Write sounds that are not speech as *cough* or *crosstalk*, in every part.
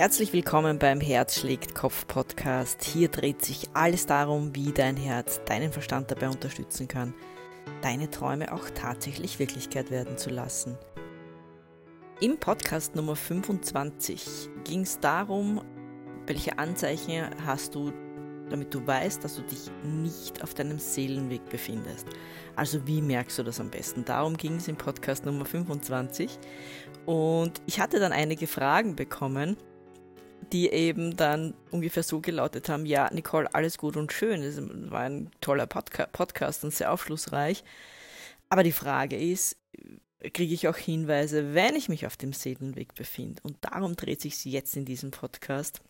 Herzlich willkommen beim Herz schlägt Kopf Podcast. Hier dreht sich alles darum, wie dein Herz deinen Verstand dabei unterstützen kann, deine Träume auch tatsächlich Wirklichkeit werden zu lassen. Im Podcast Nummer 25 ging es darum, welche Anzeichen hast du, damit du weißt, dass du dich nicht auf deinem Seelenweg befindest. Also wie merkst du das am besten? Darum ging es im Podcast Nummer 25. Und ich hatte dann einige Fragen bekommen die eben dann ungefähr so gelautet haben, ja, Nicole, alles gut und schön, das war ein toller Podca Podcast und sehr aufschlussreich. Aber die Frage ist, kriege ich auch Hinweise, wenn ich mich auf dem Seelenweg befinde? Und darum dreht sich jetzt in diesem Podcast.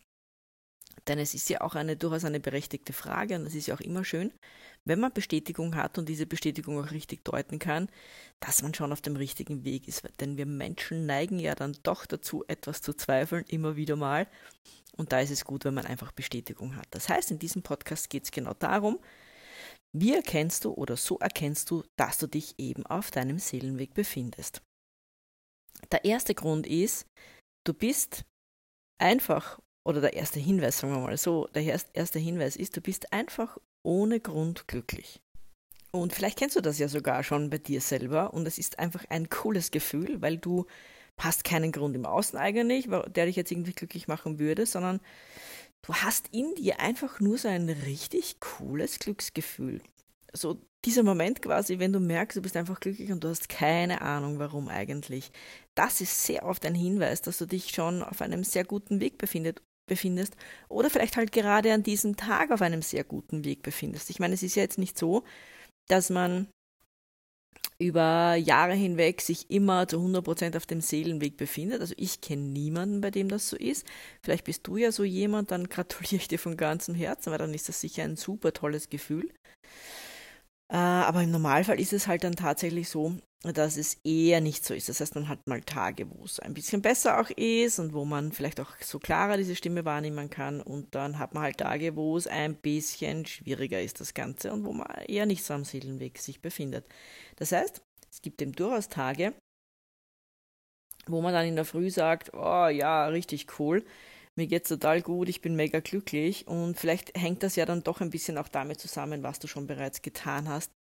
Denn es ist ja auch eine durchaus eine berechtigte Frage und das ist ja auch immer schön, wenn man Bestätigung hat und diese Bestätigung auch richtig deuten kann, dass man schon auf dem richtigen Weg ist. Denn wir Menschen neigen ja dann doch dazu, etwas zu zweifeln, immer wieder mal. Und da ist es gut, wenn man einfach Bestätigung hat. Das heißt, in diesem Podcast geht es genau darum, wie erkennst du oder so erkennst du, dass du dich eben auf deinem Seelenweg befindest. Der erste Grund ist, du bist einfach, oder der erste Hinweis, sagen wir mal so, der erste Hinweis ist, du bist einfach ohne Grund glücklich. Und vielleicht kennst du das ja sogar schon bei dir selber und es ist einfach ein cooles Gefühl, weil du hast keinen Grund im Außen eigentlich, der dich jetzt irgendwie glücklich machen würde, sondern du hast in dir einfach nur so ein richtig cooles Glücksgefühl. So dieser Moment quasi, wenn du merkst, du bist einfach glücklich und du hast keine Ahnung, warum eigentlich. Das ist sehr oft ein Hinweis, dass du dich schon auf einem sehr guten Weg befindet, befindest oder vielleicht halt gerade an diesem Tag auf einem sehr guten Weg befindest. Ich meine, es ist ja jetzt nicht so, dass man über Jahre hinweg sich immer zu 100% auf dem Seelenweg befindet. Also ich kenne niemanden, bei dem das so ist. Vielleicht bist du ja so jemand, dann gratuliere ich dir von ganzem Herzen, weil dann ist das sicher ein super tolles Gefühl. Äh, aber im Normalfall ist es halt dann tatsächlich so, dass es eher nicht so ist. Das heißt, man hat mal Tage, wo es ein bisschen besser auch ist und wo man vielleicht auch so klarer diese Stimme wahrnehmen kann. Und dann hat man halt Tage, wo es ein bisschen schwieriger ist, das Ganze, und wo man eher nicht so am Seelenweg sich befindet. Das heißt, es gibt eben durchaus Tage, wo man dann in der Früh sagt, oh ja, richtig cool, mir geht's total gut, ich bin mega glücklich und vielleicht hängt das ja dann doch ein bisschen auch damit zusammen, was du schon bereits getan hast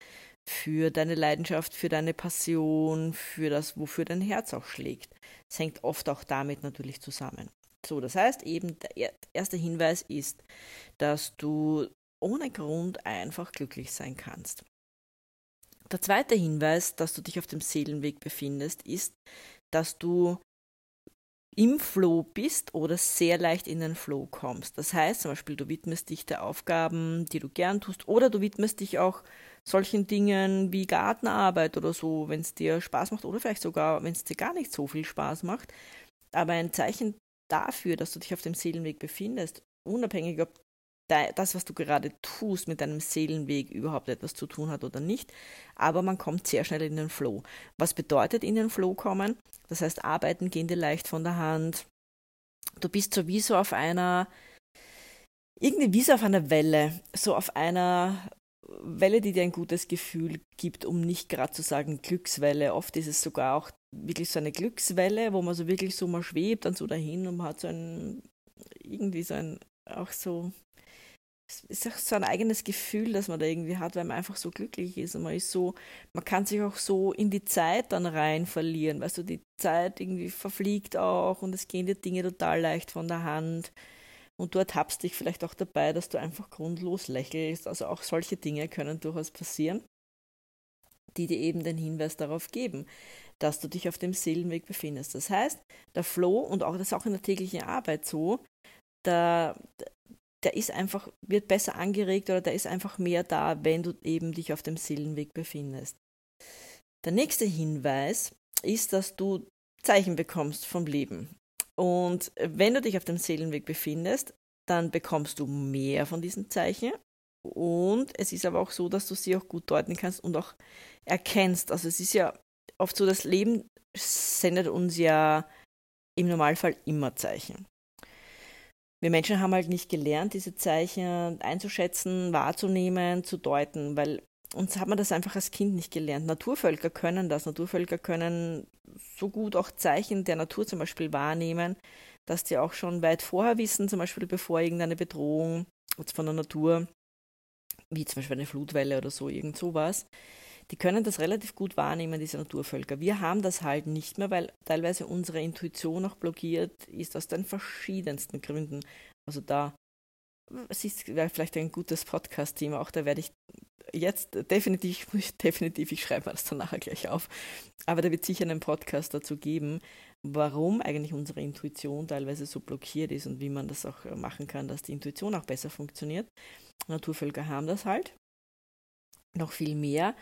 für deine Leidenschaft, für deine Passion, für das, wofür dein Herz auch schlägt. Es hängt oft auch damit natürlich zusammen. So, das heißt eben, der erste Hinweis ist, dass du ohne Grund einfach glücklich sein kannst. Der zweite Hinweis, dass du dich auf dem Seelenweg befindest, ist, dass du im Flow bist oder sehr leicht in den Flow kommst. Das heißt zum Beispiel, du widmest dich der Aufgaben, die du gern tust, oder du widmest dich auch solchen Dingen wie Gartenarbeit oder so, wenn es dir Spaß macht, oder vielleicht sogar, wenn es dir gar nicht so viel Spaß macht. Aber ein Zeichen dafür, dass du dich auf dem Seelenweg befindest, unabhängig ob das, was du gerade tust, mit deinem Seelenweg überhaupt etwas zu tun hat oder nicht. Aber man kommt sehr schnell in den Flow. Was bedeutet in den Flow kommen? Das heißt, Arbeiten gehen dir leicht von der Hand. Du bist sowieso auf einer, irgendwie wie so auf einer Welle, so auf einer Welle, die dir ein gutes Gefühl gibt, um nicht gerade zu sagen Glückswelle. Oft ist es sogar auch wirklich so eine Glückswelle, wo man so wirklich so mal schwebt dann so dahin und man hat so ein, irgendwie so ein, auch so es ist auch so ein eigenes Gefühl, das man da irgendwie hat, weil man einfach so glücklich ist und man ist so, man kann sich auch so in die Zeit dann rein verlieren, weißt du, die Zeit irgendwie verfliegt auch und es gehen dir Dinge total leicht von der Hand und du ertappst dich vielleicht auch dabei, dass du einfach grundlos lächelst, also auch solche Dinge können durchaus passieren, die dir eben den Hinweis darauf geben, dass du dich auf dem Seelenweg befindest. Das heißt, der Flow und auch das ist auch in der täglichen Arbeit so, da, der ist einfach, wird besser angeregt oder der ist einfach mehr da, wenn du eben dich auf dem Seelenweg befindest. Der nächste Hinweis ist, dass du Zeichen bekommst vom Leben. Und wenn du dich auf dem Seelenweg befindest, dann bekommst du mehr von diesen Zeichen. Und es ist aber auch so, dass du sie auch gut deuten kannst und auch erkennst. Also es ist ja oft so, das Leben sendet uns ja im Normalfall immer Zeichen wir Menschen haben halt nicht gelernt, diese Zeichen einzuschätzen, wahrzunehmen, zu deuten, weil uns hat man das einfach als Kind nicht gelernt. Naturvölker können das. Naturvölker können so gut auch Zeichen der Natur zum Beispiel wahrnehmen, dass die auch schon weit vorher wissen, zum Beispiel bevor irgendeine Bedrohung von der Natur, wie zum Beispiel eine Flutwelle oder so, irgend sowas, die können das relativ gut wahrnehmen, diese Naturvölker. Wir haben das halt nicht mehr, weil teilweise unsere Intuition auch blockiert ist aus den verschiedensten Gründen. Also da es ist vielleicht ein gutes Podcast-Thema, auch da werde ich jetzt definitiv, *laughs* definitiv, ich schreibe das dann nachher gleich auf, aber da wird sicher einen Podcast dazu geben, warum eigentlich unsere Intuition teilweise so blockiert ist und wie man das auch machen kann, dass die Intuition auch besser funktioniert. Naturvölker haben das halt noch viel mehr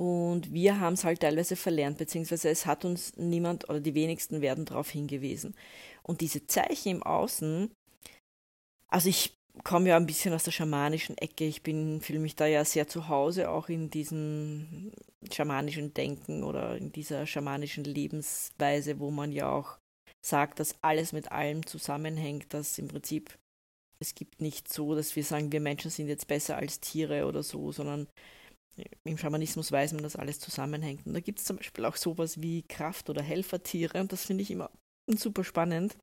und wir haben es halt teilweise verlernt, beziehungsweise es hat uns niemand oder die wenigsten werden darauf hingewiesen. Und diese Zeichen im Außen, also ich komme ja ein bisschen aus der schamanischen Ecke. Ich bin, fühle mich da ja sehr zu Hause, auch in diesem schamanischen Denken oder in dieser schamanischen Lebensweise, wo man ja auch sagt, dass alles mit allem zusammenhängt, dass im Prinzip es gibt nicht so, dass wir sagen, wir Menschen sind jetzt besser als Tiere oder so, sondern im Schamanismus weiß man, dass alles zusammenhängt. Und da gibt es zum Beispiel auch sowas wie Kraft- oder Helfertiere und das finde ich immer super spannend,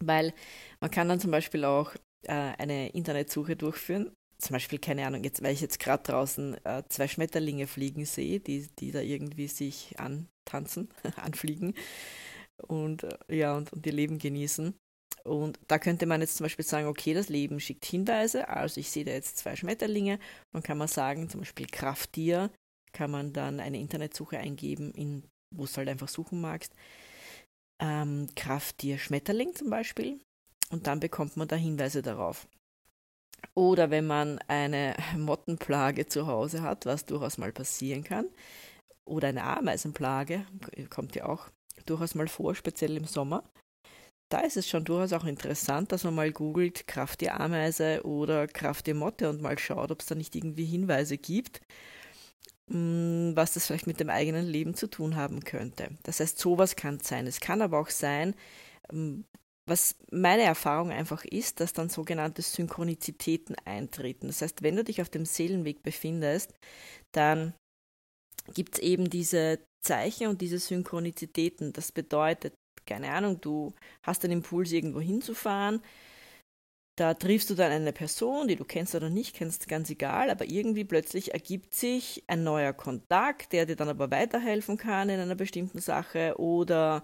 weil man kann dann zum Beispiel auch äh, eine Internetsuche durchführen. Zum Beispiel, keine Ahnung, jetzt, weil ich jetzt gerade draußen äh, zwei Schmetterlinge fliegen sehe, die, die da irgendwie sich antanzen, *laughs* anfliegen und äh, ja, und, und ihr Leben genießen. Und da könnte man jetzt zum Beispiel sagen, okay, das Leben schickt Hinweise, also ich sehe da jetzt zwei Schmetterlinge, dann kann man sagen, zum Beispiel Krafttier, kann man dann eine Internetsuche eingeben, in, wo du halt einfach suchen magst. Ähm, Krafttier Schmetterling zum Beispiel. Und dann bekommt man da Hinweise darauf. Oder wenn man eine *laughs* Mottenplage zu Hause hat, was durchaus mal passieren kann, oder eine Ameisenplage, kommt ja auch durchaus mal vor, speziell im Sommer, da ist es schon durchaus auch interessant, dass man mal googelt Kraft die Ameise oder Kraft die Motte und mal schaut, ob es da nicht irgendwie Hinweise gibt, mm, was das vielleicht mit dem eigenen Leben zu tun haben könnte. Das heißt, sowas kann es sein. Es kann aber auch sein, mm, was meine Erfahrung einfach ist, dass dann sogenannte Synchronizitäten eintreten. Das heißt, wenn du dich auf dem Seelenweg befindest, dann gibt es eben diese Zeichen und diese Synchronizitäten. Das bedeutet, keine Ahnung, du hast den Impuls, irgendwo hinzufahren. Da triffst du dann eine Person, die du kennst oder nicht kennst, ganz egal, aber irgendwie plötzlich ergibt sich ein neuer Kontakt, der dir dann aber weiterhelfen kann in einer bestimmten Sache oder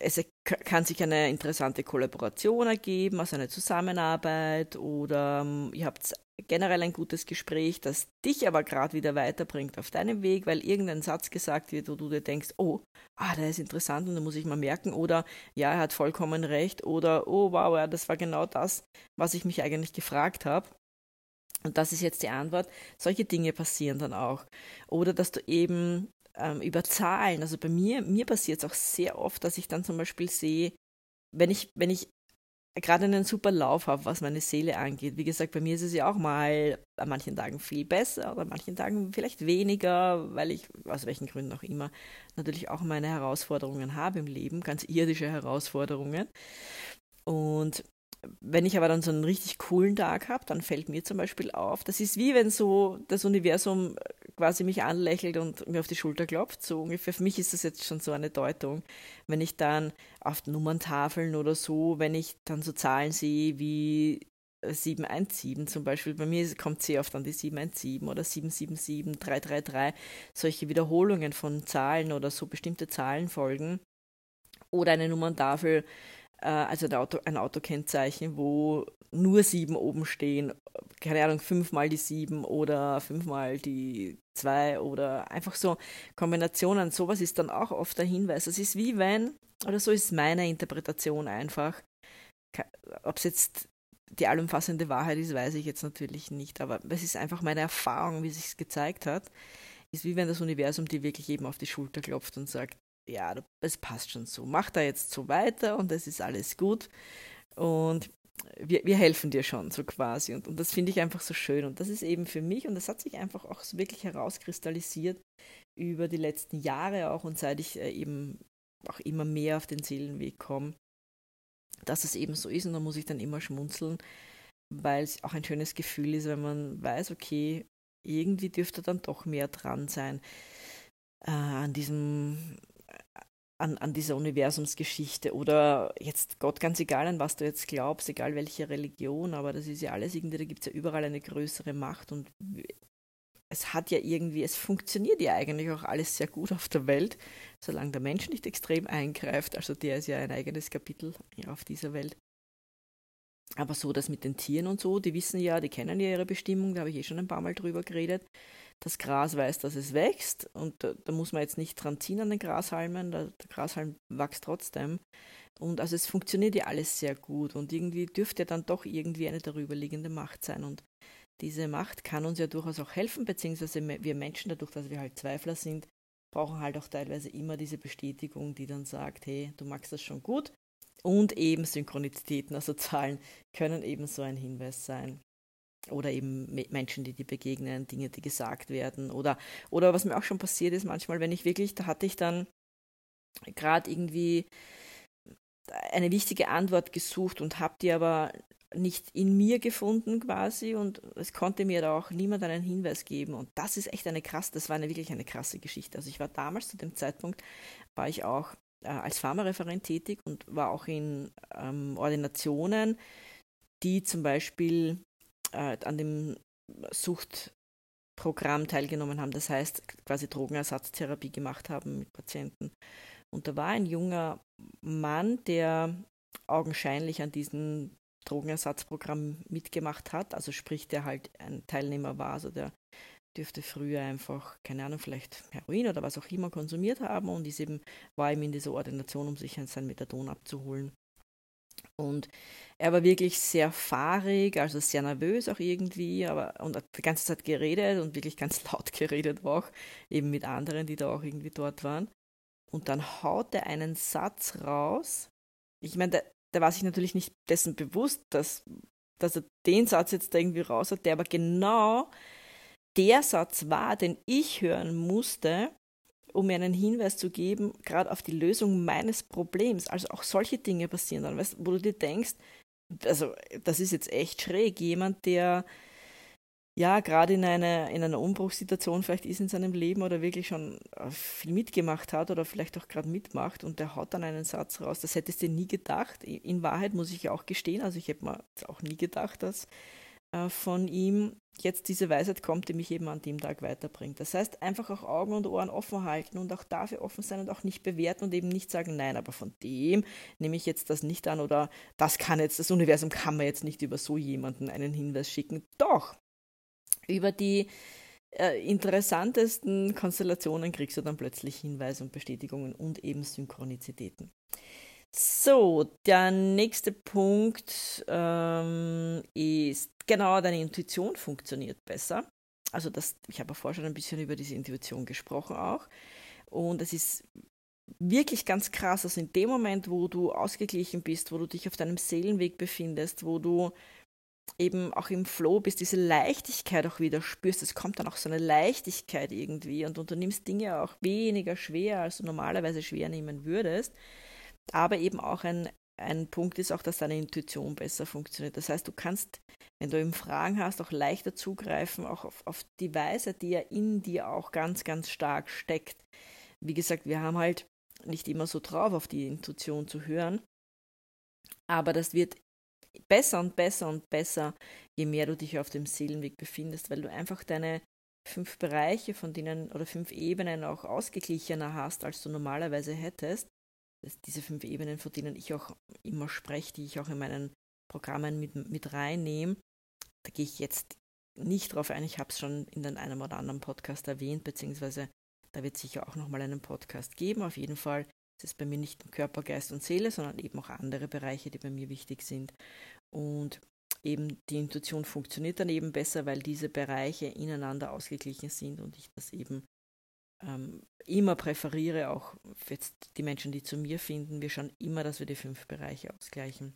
es kann sich eine interessante Kollaboration ergeben, also eine Zusammenarbeit oder ähm, ihr habt generell ein gutes Gespräch, das dich aber gerade wieder weiterbringt auf deinem Weg, weil irgendein Satz gesagt wird, wo du dir denkst, oh, ah, der ist interessant und da muss ich mal merken oder ja, er hat vollkommen recht oder oh, wow, ja, das war genau das, was ich mich eigentlich gefragt habe. Und das ist jetzt die Antwort. Solche Dinge passieren dann auch. Oder dass du eben ähm, über Zahlen. Also bei mir, mir passiert es auch sehr oft, dass ich dann zum Beispiel sehe, wenn ich, wenn ich gerade einen super Lauf habe, was meine Seele angeht. Wie gesagt, bei mir ist es ja auch mal an manchen Tagen viel besser oder an manchen Tagen vielleicht weniger, weil ich, aus welchen Gründen auch immer, natürlich auch meine Herausforderungen habe im Leben, ganz irdische Herausforderungen. Und wenn ich aber dann so einen richtig coolen Tag habe, dann fällt mir zum Beispiel auf, das ist wie wenn so das Universum quasi mich anlächelt und mir auf die Schulter klopft. So ungefähr. Für mich ist das jetzt schon so eine Deutung. Wenn ich dann auf Nummerntafeln oder so, wenn ich dann so Zahlen sehe wie 717 zum Beispiel, bei mir kommt sehr oft dann die 717 oder 777, 333, solche Wiederholungen von Zahlen oder so bestimmte Zahlenfolgen. Oder eine Nummerntafel äh, also ein, Auto, ein Autokennzeichen, wo nur sieben oben stehen, keine Ahnung, fünfmal die sieben oder fünfmal die zwei oder einfach so Kombinationen. Sowas ist dann auch oft der Hinweis. Es ist wie wenn, oder so ist meine Interpretation einfach. Ob es jetzt die allumfassende Wahrheit ist, weiß ich jetzt natürlich nicht, aber es ist einfach meine Erfahrung, wie sich es gezeigt hat. Ist wie wenn das Universum dir wirklich eben auf die Schulter klopft und sagt, ja, es passt schon so. Mach da jetzt so weiter und es ist alles gut. Und wir, wir helfen dir schon, so quasi. Und, und das finde ich einfach so schön. Und das ist eben für mich, und das hat sich einfach auch so wirklich herauskristallisiert über die letzten Jahre auch und seit ich äh, eben auch immer mehr auf den Seelenweg komme, dass es eben so ist. Und da muss ich dann immer schmunzeln, weil es auch ein schönes Gefühl ist, wenn man weiß, okay, irgendwie dürfte dann doch mehr dran sein äh, an diesem an, an dieser Universumsgeschichte oder jetzt Gott ganz egal, an was du jetzt glaubst, egal welche Religion, aber das ist ja alles irgendwie, da gibt es ja überall eine größere Macht und es hat ja irgendwie, es funktioniert ja eigentlich auch alles sehr gut auf der Welt, solange der Mensch nicht extrem eingreift. Also der ist ja ein eigenes Kapitel auf dieser Welt. Aber so das mit den Tieren und so, die wissen ja, die kennen ja ihre Bestimmung, da habe ich eh schon ein paar Mal drüber geredet. Das Gras weiß, dass es wächst und da, da muss man jetzt nicht dran ziehen an den Grashalmen, der, der Grashalm wächst trotzdem. Und also es funktioniert ja alles sehr gut und irgendwie dürfte dann doch irgendwie eine darüberliegende Macht sein. Und diese Macht kann uns ja durchaus auch helfen, beziehungsweise wir Menschen, dadurch, dass wir halt Zweifler sind, brauchen halt auch teilweise immer diese Bestätigung, die dann sagt, hey, du magst das schon gut, und eben Synchronizitäten, also Zahlen, können eben so ein Hinweis sein. Oder eben Menschen, die dir begegnen, Dinge, die gesagt werden. Oder, oder was mir auch schon passiert ist, manchmal, wenn ich wirklich, da hatte ich dann gerade irgendwie eine wichtige Antwort gesucht und habe die aber nicht in mir gefunden quasi und es konnte mir da auch niemand einen Hinweis geben und das ist echt eine krasse, das war eine wirklich eine krasse Geschichte. Also ich war damals zu dem Zeitpunkt, war ich auch äh, als Pharmareferent tätig und war auch in ähm, Ordinationen, die zum Beispiel äh, an dem Suchtprogramm teilgenommen haben, das heißt quasi Drogenersatztherapie gemacht haben mit Patienten. Und da war ein junger Mann, der augenscheinlich an diesem Drogenersatzprogramm mitgemacht hat, also sprich, der halt ein Teilnehmer war, also der dürfte früher einfach, keine Ahnung, vielleicht Heroin oder was auch immer konsumiert haben und ist eben, war eben in dieser Ordination, um sich sein Methadon abzuholen. Und er war wirklich sehr fahrig, also sehr nervös auch irgendwie, aber und hat die ganze Zeit geredet und wirklich ganz *laughs* laut geredet auch, eben mit anderen, die da auch irgendwie dort waren. Und dann haut er einen Satz raus. Ich meine, der, der war sich natürlich nicht dessen bewusst, dass, dass er den Satz jetzt da irgendwie raus hat, der aber genau der Satz war, den ich hören musste, um mir einen Hinweis zu geben, gerade auf die Lösung meines Problems. Also auch solche Dinge passieren dann, weißt, wo du dir denkst, also das ist jetzt echt schräg, jemand, der ja gerade in, eine, in einer Umbruchssituation vielleicht ist in seinem Leben oder wirklich schon äh, viel mitgemacht hat oder vielleicht auch gerade mitmacht und der haut dann einen Satz raus, das hättest du nie gedacht. In Wahrheit muss ich ja auch gestehen, also ich hätte mir auch nie gedacht, dass äh, von ihm jetzt diese Weisheit kommt, die mich eben an dem Tag weiterbringt. Das heißt, einfach auch Augen und Ohren offen halten und auch dafür offen sein und auch nicht bewerten und eben nicht sagen, nein, aber von dem nehme ich jetzt das nicht an oder das kann jetzt, das Universum kann mir jetzt nicht über so jemanden einen Hinweis schicken. Doch, über die äh, interessantesten Konstellationen kriegst du dann plötzlich Hinweise und Bestätigungen und eben Synchronizitäten. So, der nächste Punkt ähm, ist genau, deine Intuition funktioniert besser. Also das, ich habe vorher schon ein bisschen über diese Intuition gesprochen auch. Und es ist wirklich ganz krass, also in dem Moment, wo du ausgeglichen bist, wo du dich auf deinem Seelenweg befindest, wo du eben auch im Flow bist, diese Leichtigkeit auch wieder spürst, es kommt dann auch so eine Leichtigkeit irgendwie und, und du nimmst Dinge auch weniger schwer, als du normalerweise schwer nehmen würdest aber eben auch ein, ein Punkt ist auch, dass deine Intuition besser funktioniert. Das heißt, du kannst, wenn du eben Fragen hast, auch leichter zugreifen, auch auf, auf die Weise, die ja in dir auch ganz, ganz stark steckt. Wie gesagt, wir haben halt nicht immer so drauf, auf die Intuition zu hören, aber das wird besser und besser und besser, je mehr du dich auf dem Seelenweg befindest, weil du einfach deine fünf Bereiche von denen oder fünf Ebenen auch ausgeglichener hast, als du normalerweise hättest diese fünf Ebenen, von denen ich auch immer spreche, die ich auch in meinen Programmen mit, mit reinnehme, da gehe ich jetzt nicht drauf ein. Ich habe es schon in einem oder anderen Podcast erwähnt, beziehungsweise da wird sicher auch nochmal einen Podcast geben. Auf jeden Fall ist es bei mir nicht nur Körper, Geist und Seele, sondern eben auch andere Bereiche, die bei mir wichtig sind. Und eben die Intuition funktioniert dann eben besser, weil diese Bereiche ineinander ausgeglichen sind und ich das eben ähm, immer präferiere, auch jetzt die Menschen, die zu mir finden, wir schauen immer, dass wir die fünf Bereiche ausgleichen.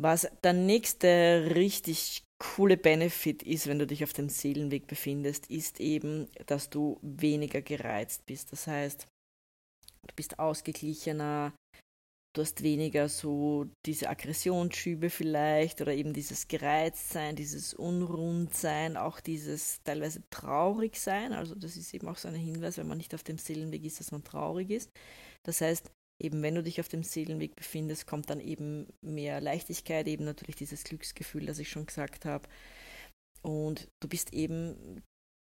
Was der nächste richtig coole Benefit ist, wenn du dich auf dem Seelenweg befindest, ist eben, dass du weniger gereizt bist. Das heißt, du bist ausgeglichener, Du hast weniger so diese Aggressionsschübe vielleicht oder eben dieses Gereiztsein, dieses Unrundsein, auch dieses teilweise traurig sein. Also das ist eben auch so ein Hinweis, wenn man nicht auf dem Seelenweg ist, dass man traurig ist. Das heißt, eben wenn du dich auf dem Seelenweg befindest, kommt dann eben mehr Leichtigkeit, eben natürlich dieses Glücksgefühl, das ich schon gesagt habe. Und du bist eben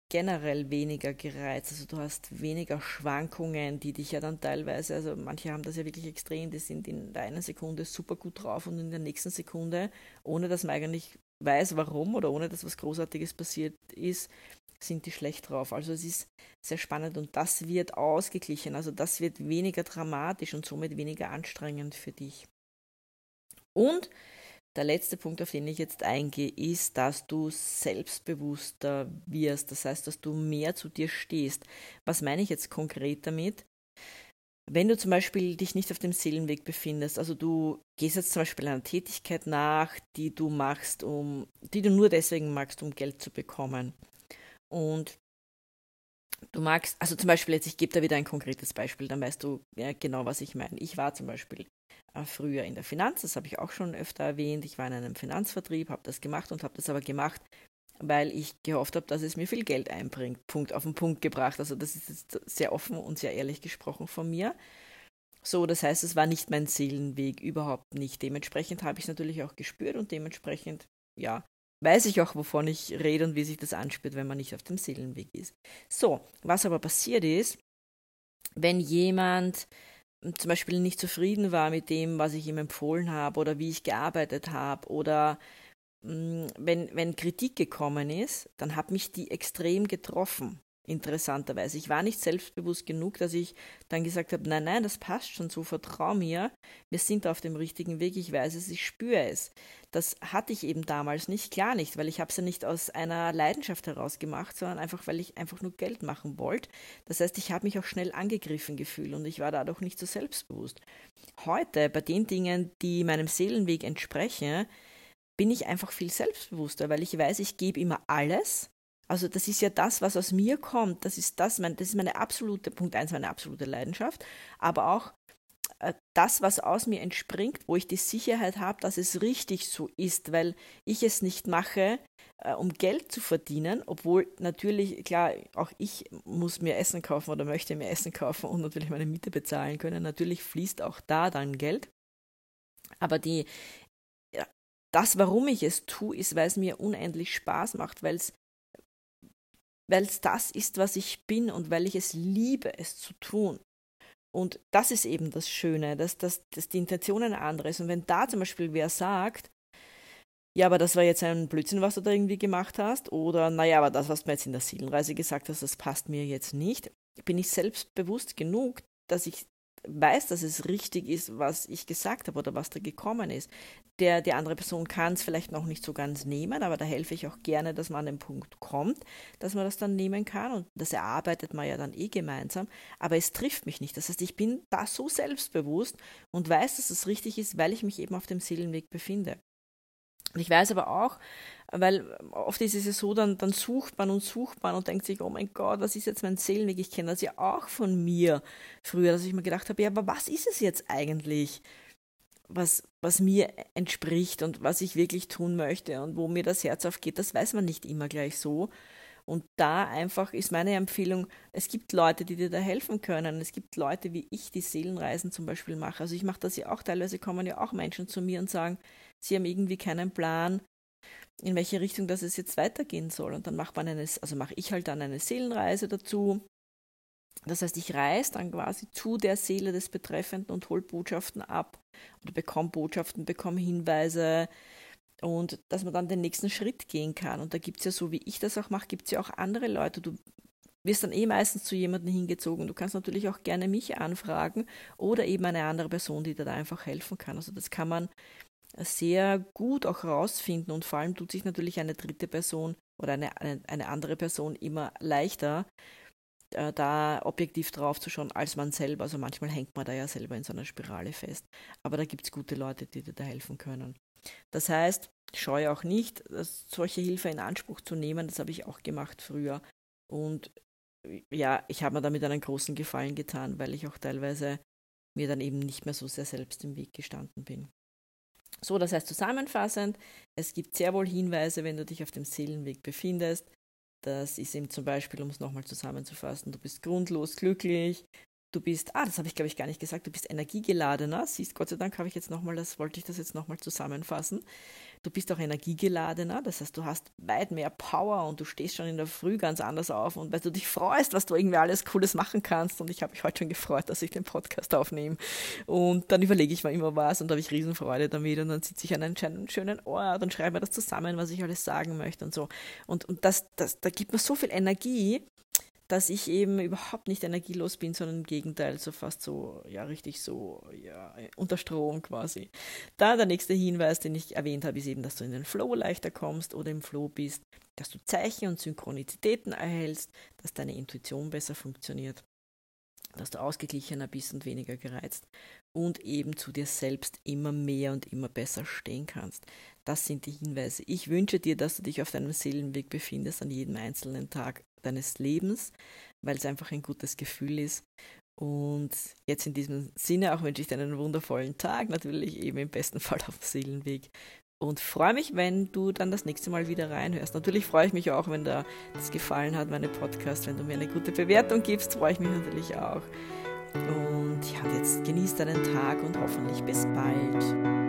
generell weniger gereizt. Also du hast weniger Schwankungen, die dich ja dann teilweise, also manche haben das ja wirklich extrem, die sind in der einen Sekunde super gut drauf und in der nächsten Sekunde, ohne dass man eigentlich weiß, warum oder ohne dass was Großartiges passiert ist, sind die schlecht drauf. Also es ist sehr spannend und das wird ausgeglichen. Also das wird weniger dramatisch und somit weniger anstrengend für dich. Und der letzte Punkt, auf den ich jetzt eingehe, ist, dass du selbstbewusster wirst. Das heißt, dass du mehr zu dir stehst. Was meine ich jetzt konkret damit? Wenn du zum Beispiel dich nicht auf dem Seelenweg befindest, also du gehst jetzt zum Beispiel einer Tätigkeit nach, die du machst, um, die du nur deswegen magst, um Geld zu bekommen. Und du magst, also zum Beispiel jetzt, ich gebe da wieder ein konkretes Beispiel, dann weißt du ja, genau, was ich meine. Ich war zum Beispiel früher in der Finanz, das habe ich auch schon öfter erwähnt. Ich war in einem Finanzvertrieb, habe das gemacht und habe das aber gemacht, weil ich gehofft habe, dass es mir viel Geld einbringt. Punkt auf den Punkt gebracht. Also das ist jetzt sehr offen und sehr ehrlich gesprochen von mir. So, das heißt, es war nicht mein Seelenweg, überhaupt nicht. Dementsprechend habe ich es natürlich auch gespürt und dementsprechend, ja, weiß ich auch, wovon ich rede und wie sich das anspürt, wenn man nicht auf dem Seelenweg ist. So, was aber passiert ist, wenn jemand zum Beispiel nicht zufrieden war mit dem, was ich ihm empfohlen habe oder wie ich gearbeitet habe oder hm, wenn, wenn Kritik gekommen ist, dann hat mich die extrem getroffen interessanterweise. Ich war nicht selbstbewusst genug, dass ich dann gesagt habe, nein, nein, das passt schon so, vertrau mir, wir sind auf dem richtigen Weg, ich weiß es, ich spüre es. Das hatte ich eben damals nicht, klar nicht, weil ich habe es ja nicht aus einer Leidenschaft heraus gemacht, sondern einfach, weil ich einfach nur Geld machen wollte. Das heißt, ich habe mich auch schnell angegriffen gefühlt und ich war dadurch nicht so selbstbewusst. Heute, bei den Dingen, die meinem Seelenweg entsprechen, bin ich einfach viel selbstbewusster, weil ich weiß, ich gebe immer alles also das ist ja das, was aus mir kommt. Das ist das, mein, das ist meine absolute, Punkt eins, meine absolute Leidenschaft. Aber auch äh, das, was aus mir entspringt, wo ich die Sicherheit habe, dass es richtig so ist, weil ich es nicht mache, äh, um Geld zu verdienen, obwohl natürlich, klar, auch ich muss mir Essen kaufen oder möchte mir Essen kaufen und natürlich meine Miete bezahlen können. Natürlich fließt auch da dann Geld. Aber die, das, warum ich es tue, ist, weil es mir unendlich Spaß macht, weil es weil es das ist, was ich bin und weil ich es liebe, es zu tun. Und das ist eben das Schöne, dass, dass, dass die Intention eine andere ist. Und wenn da zum Beispiel wer sagt, ja, aber das war jetzt ein Blödsinn, was du da irgendwie gemacht hast, oder naja, aber das, was du jetzt in der Seelenreise gesagt hast, das passt mir jetzt nicht, bin ich selbstbewusst genug, dass ich weiß, dass es richtig ist, was ich gesagt habe oder was da gekommen ist. Der, die andere Person kann es vielleicht noch nicht so ganz nehmen, aber da helfe ich auch gerne, dass man an den Punkt kommt, dass man das dann nehmen kann und das erarbeitet man ja dann eh gemeinsam, aber es trifft mich nicht. Das heißt, ich bin da so selbstbewusst und weiß, dass es richtig ist, weil ich mich eben auf dem Seelenweg befinde. Ich weiß aber auch, weil oft ist es ja so, dann, dann sucht man und sucht man und denkt sich, oh mein Gott, was ist jetzt mein Seelenweg? Ich kenne das ja auch von mir früher, dass ich mir gedacht habe, ja, aber was ist es jetzt eigentlich, was, was mir entspricht und was ich wirklich tun möchte und wo mir das Herz aufgeht, das weiß man nicht immer gleich so. Und da einfach ist meine Empfehlung, es gibt Leute, die dir da helfen können. Es gibt Leute, wie ich die Seelenreisen zum Beispiel mache. Also ich mache das ja auch, teilweise kommen ja auch Menschen zu mir und sagen, sie haben irgendwie keinen Plan, in welche Richtung das jetzt weitergehen soll. Und dann macht man eine, also mache ich halt dann eine Seelenreise dazu. Das heißt, ich reise dann quasi zu der Seele des Betreffenden und hole Botschaften ab oder bekomme Botschaften, bekomme Hinweise, und dass man dann den nächsten Schritt gehen kann. Und da gibt es ja, so wie ich das auch mache, gibt es ja auch andere Leute. Du wirst dann eh meistens zu jemandem hingezogen. Du kannst natürlich auch gerne mich anfragen oder eben eine andere Person, die dir da einfach helfen kann. Also das kann man sehr gut auch rausfinden und vor allem tut sich natürlich eine dritte Person oder eine, eine, andere Person immer leichter, äh, da objektiv drauf zu schauen, als man selber. Also manchmal hängt man da ja selber in so einer Spirale fest. Aber da gibt es gute Leute, die dir da helfen können. Das heißt, scheue auch nicht, solche Hilfe in Anspruch zu nehmen. Das habe ich auch gemacht früher. Und ja, ich habe mir damit einen großen Gefallen getan, weil ich auch teilweise mir dann eben nicht mehr so sehr selbst im Weg gestanden bin. So, das heißt zusammenfassend, es gibt sehr wohl Hinweise, wenn du dich auf dem Seelenweg befindest. Das ist eben zum Beispiel, um es nochmal zusammenzufassen, du bist grundlos glücklich, du bist, ah, das habe ich glaube ich gar nicht gesagt, du bist energiegeladener. Siehst, Gott sei Dank habe ich jetzt nochmal, das wollte ich das jetzt nochmal zusammenfassen. Du bist auch energiegeladener, das heißt, du hast weit mehr Power und du stehst schon in der Früh ganz anders auf und weil du dich freust, was du irgendwie alles Cooles machen kannst. Und ich habe mich heute schon gefreut, dass ich den Podcast aufnehme. Und dann überlege ich mir immer was und habe ich Riesenfreude damit und dann sitze ich an einem schönen Ort und schreibe mir das zusammen, was ich alles sagen möchte und so. Und, und das, das, da gibt mir so viel Energie dass ich eben überhaupt nicht energielos bin, sondern im Gegenteil, so fast so, ja, richtig so, ja, unter Strom quasi. Da der nächste Hinweis, den ich erwähnt habe, ist eben, dass du in den Flow leichter kommst oder im Flow bist, dass du Zeichen und Synchronizitäten erhältst, dass deine Intuition besser funktioniert, dass du ausgeglichener bist und weniger gereizt und eben zu dir selbst immer mehr und immer besser stehen kannst. Das sind die Hinweise. Ich wünsche dir, dass du dich auf deinem Seelenweg befindest an jedem einzelnen Tag deines Lebens, weil es einfach ein gutes Gefühl ist. Und jetzt in diesem Sinne auch wünsche ich dir einen wundervollen Tag, natürlich eben im besten Fall auf dem Seelenweg. Und freue mich, wenn du dann das nächste Mal wieder reinhörst. Natürlich freue ich mich auch, wenn dir das gefallen hat, meine Podcast. Wenn du mir eine gute Bewertung gibst, freue ich mich natürlich auch. Und ja, jetzt genieß deinen Tag und hoffentlich bis bald.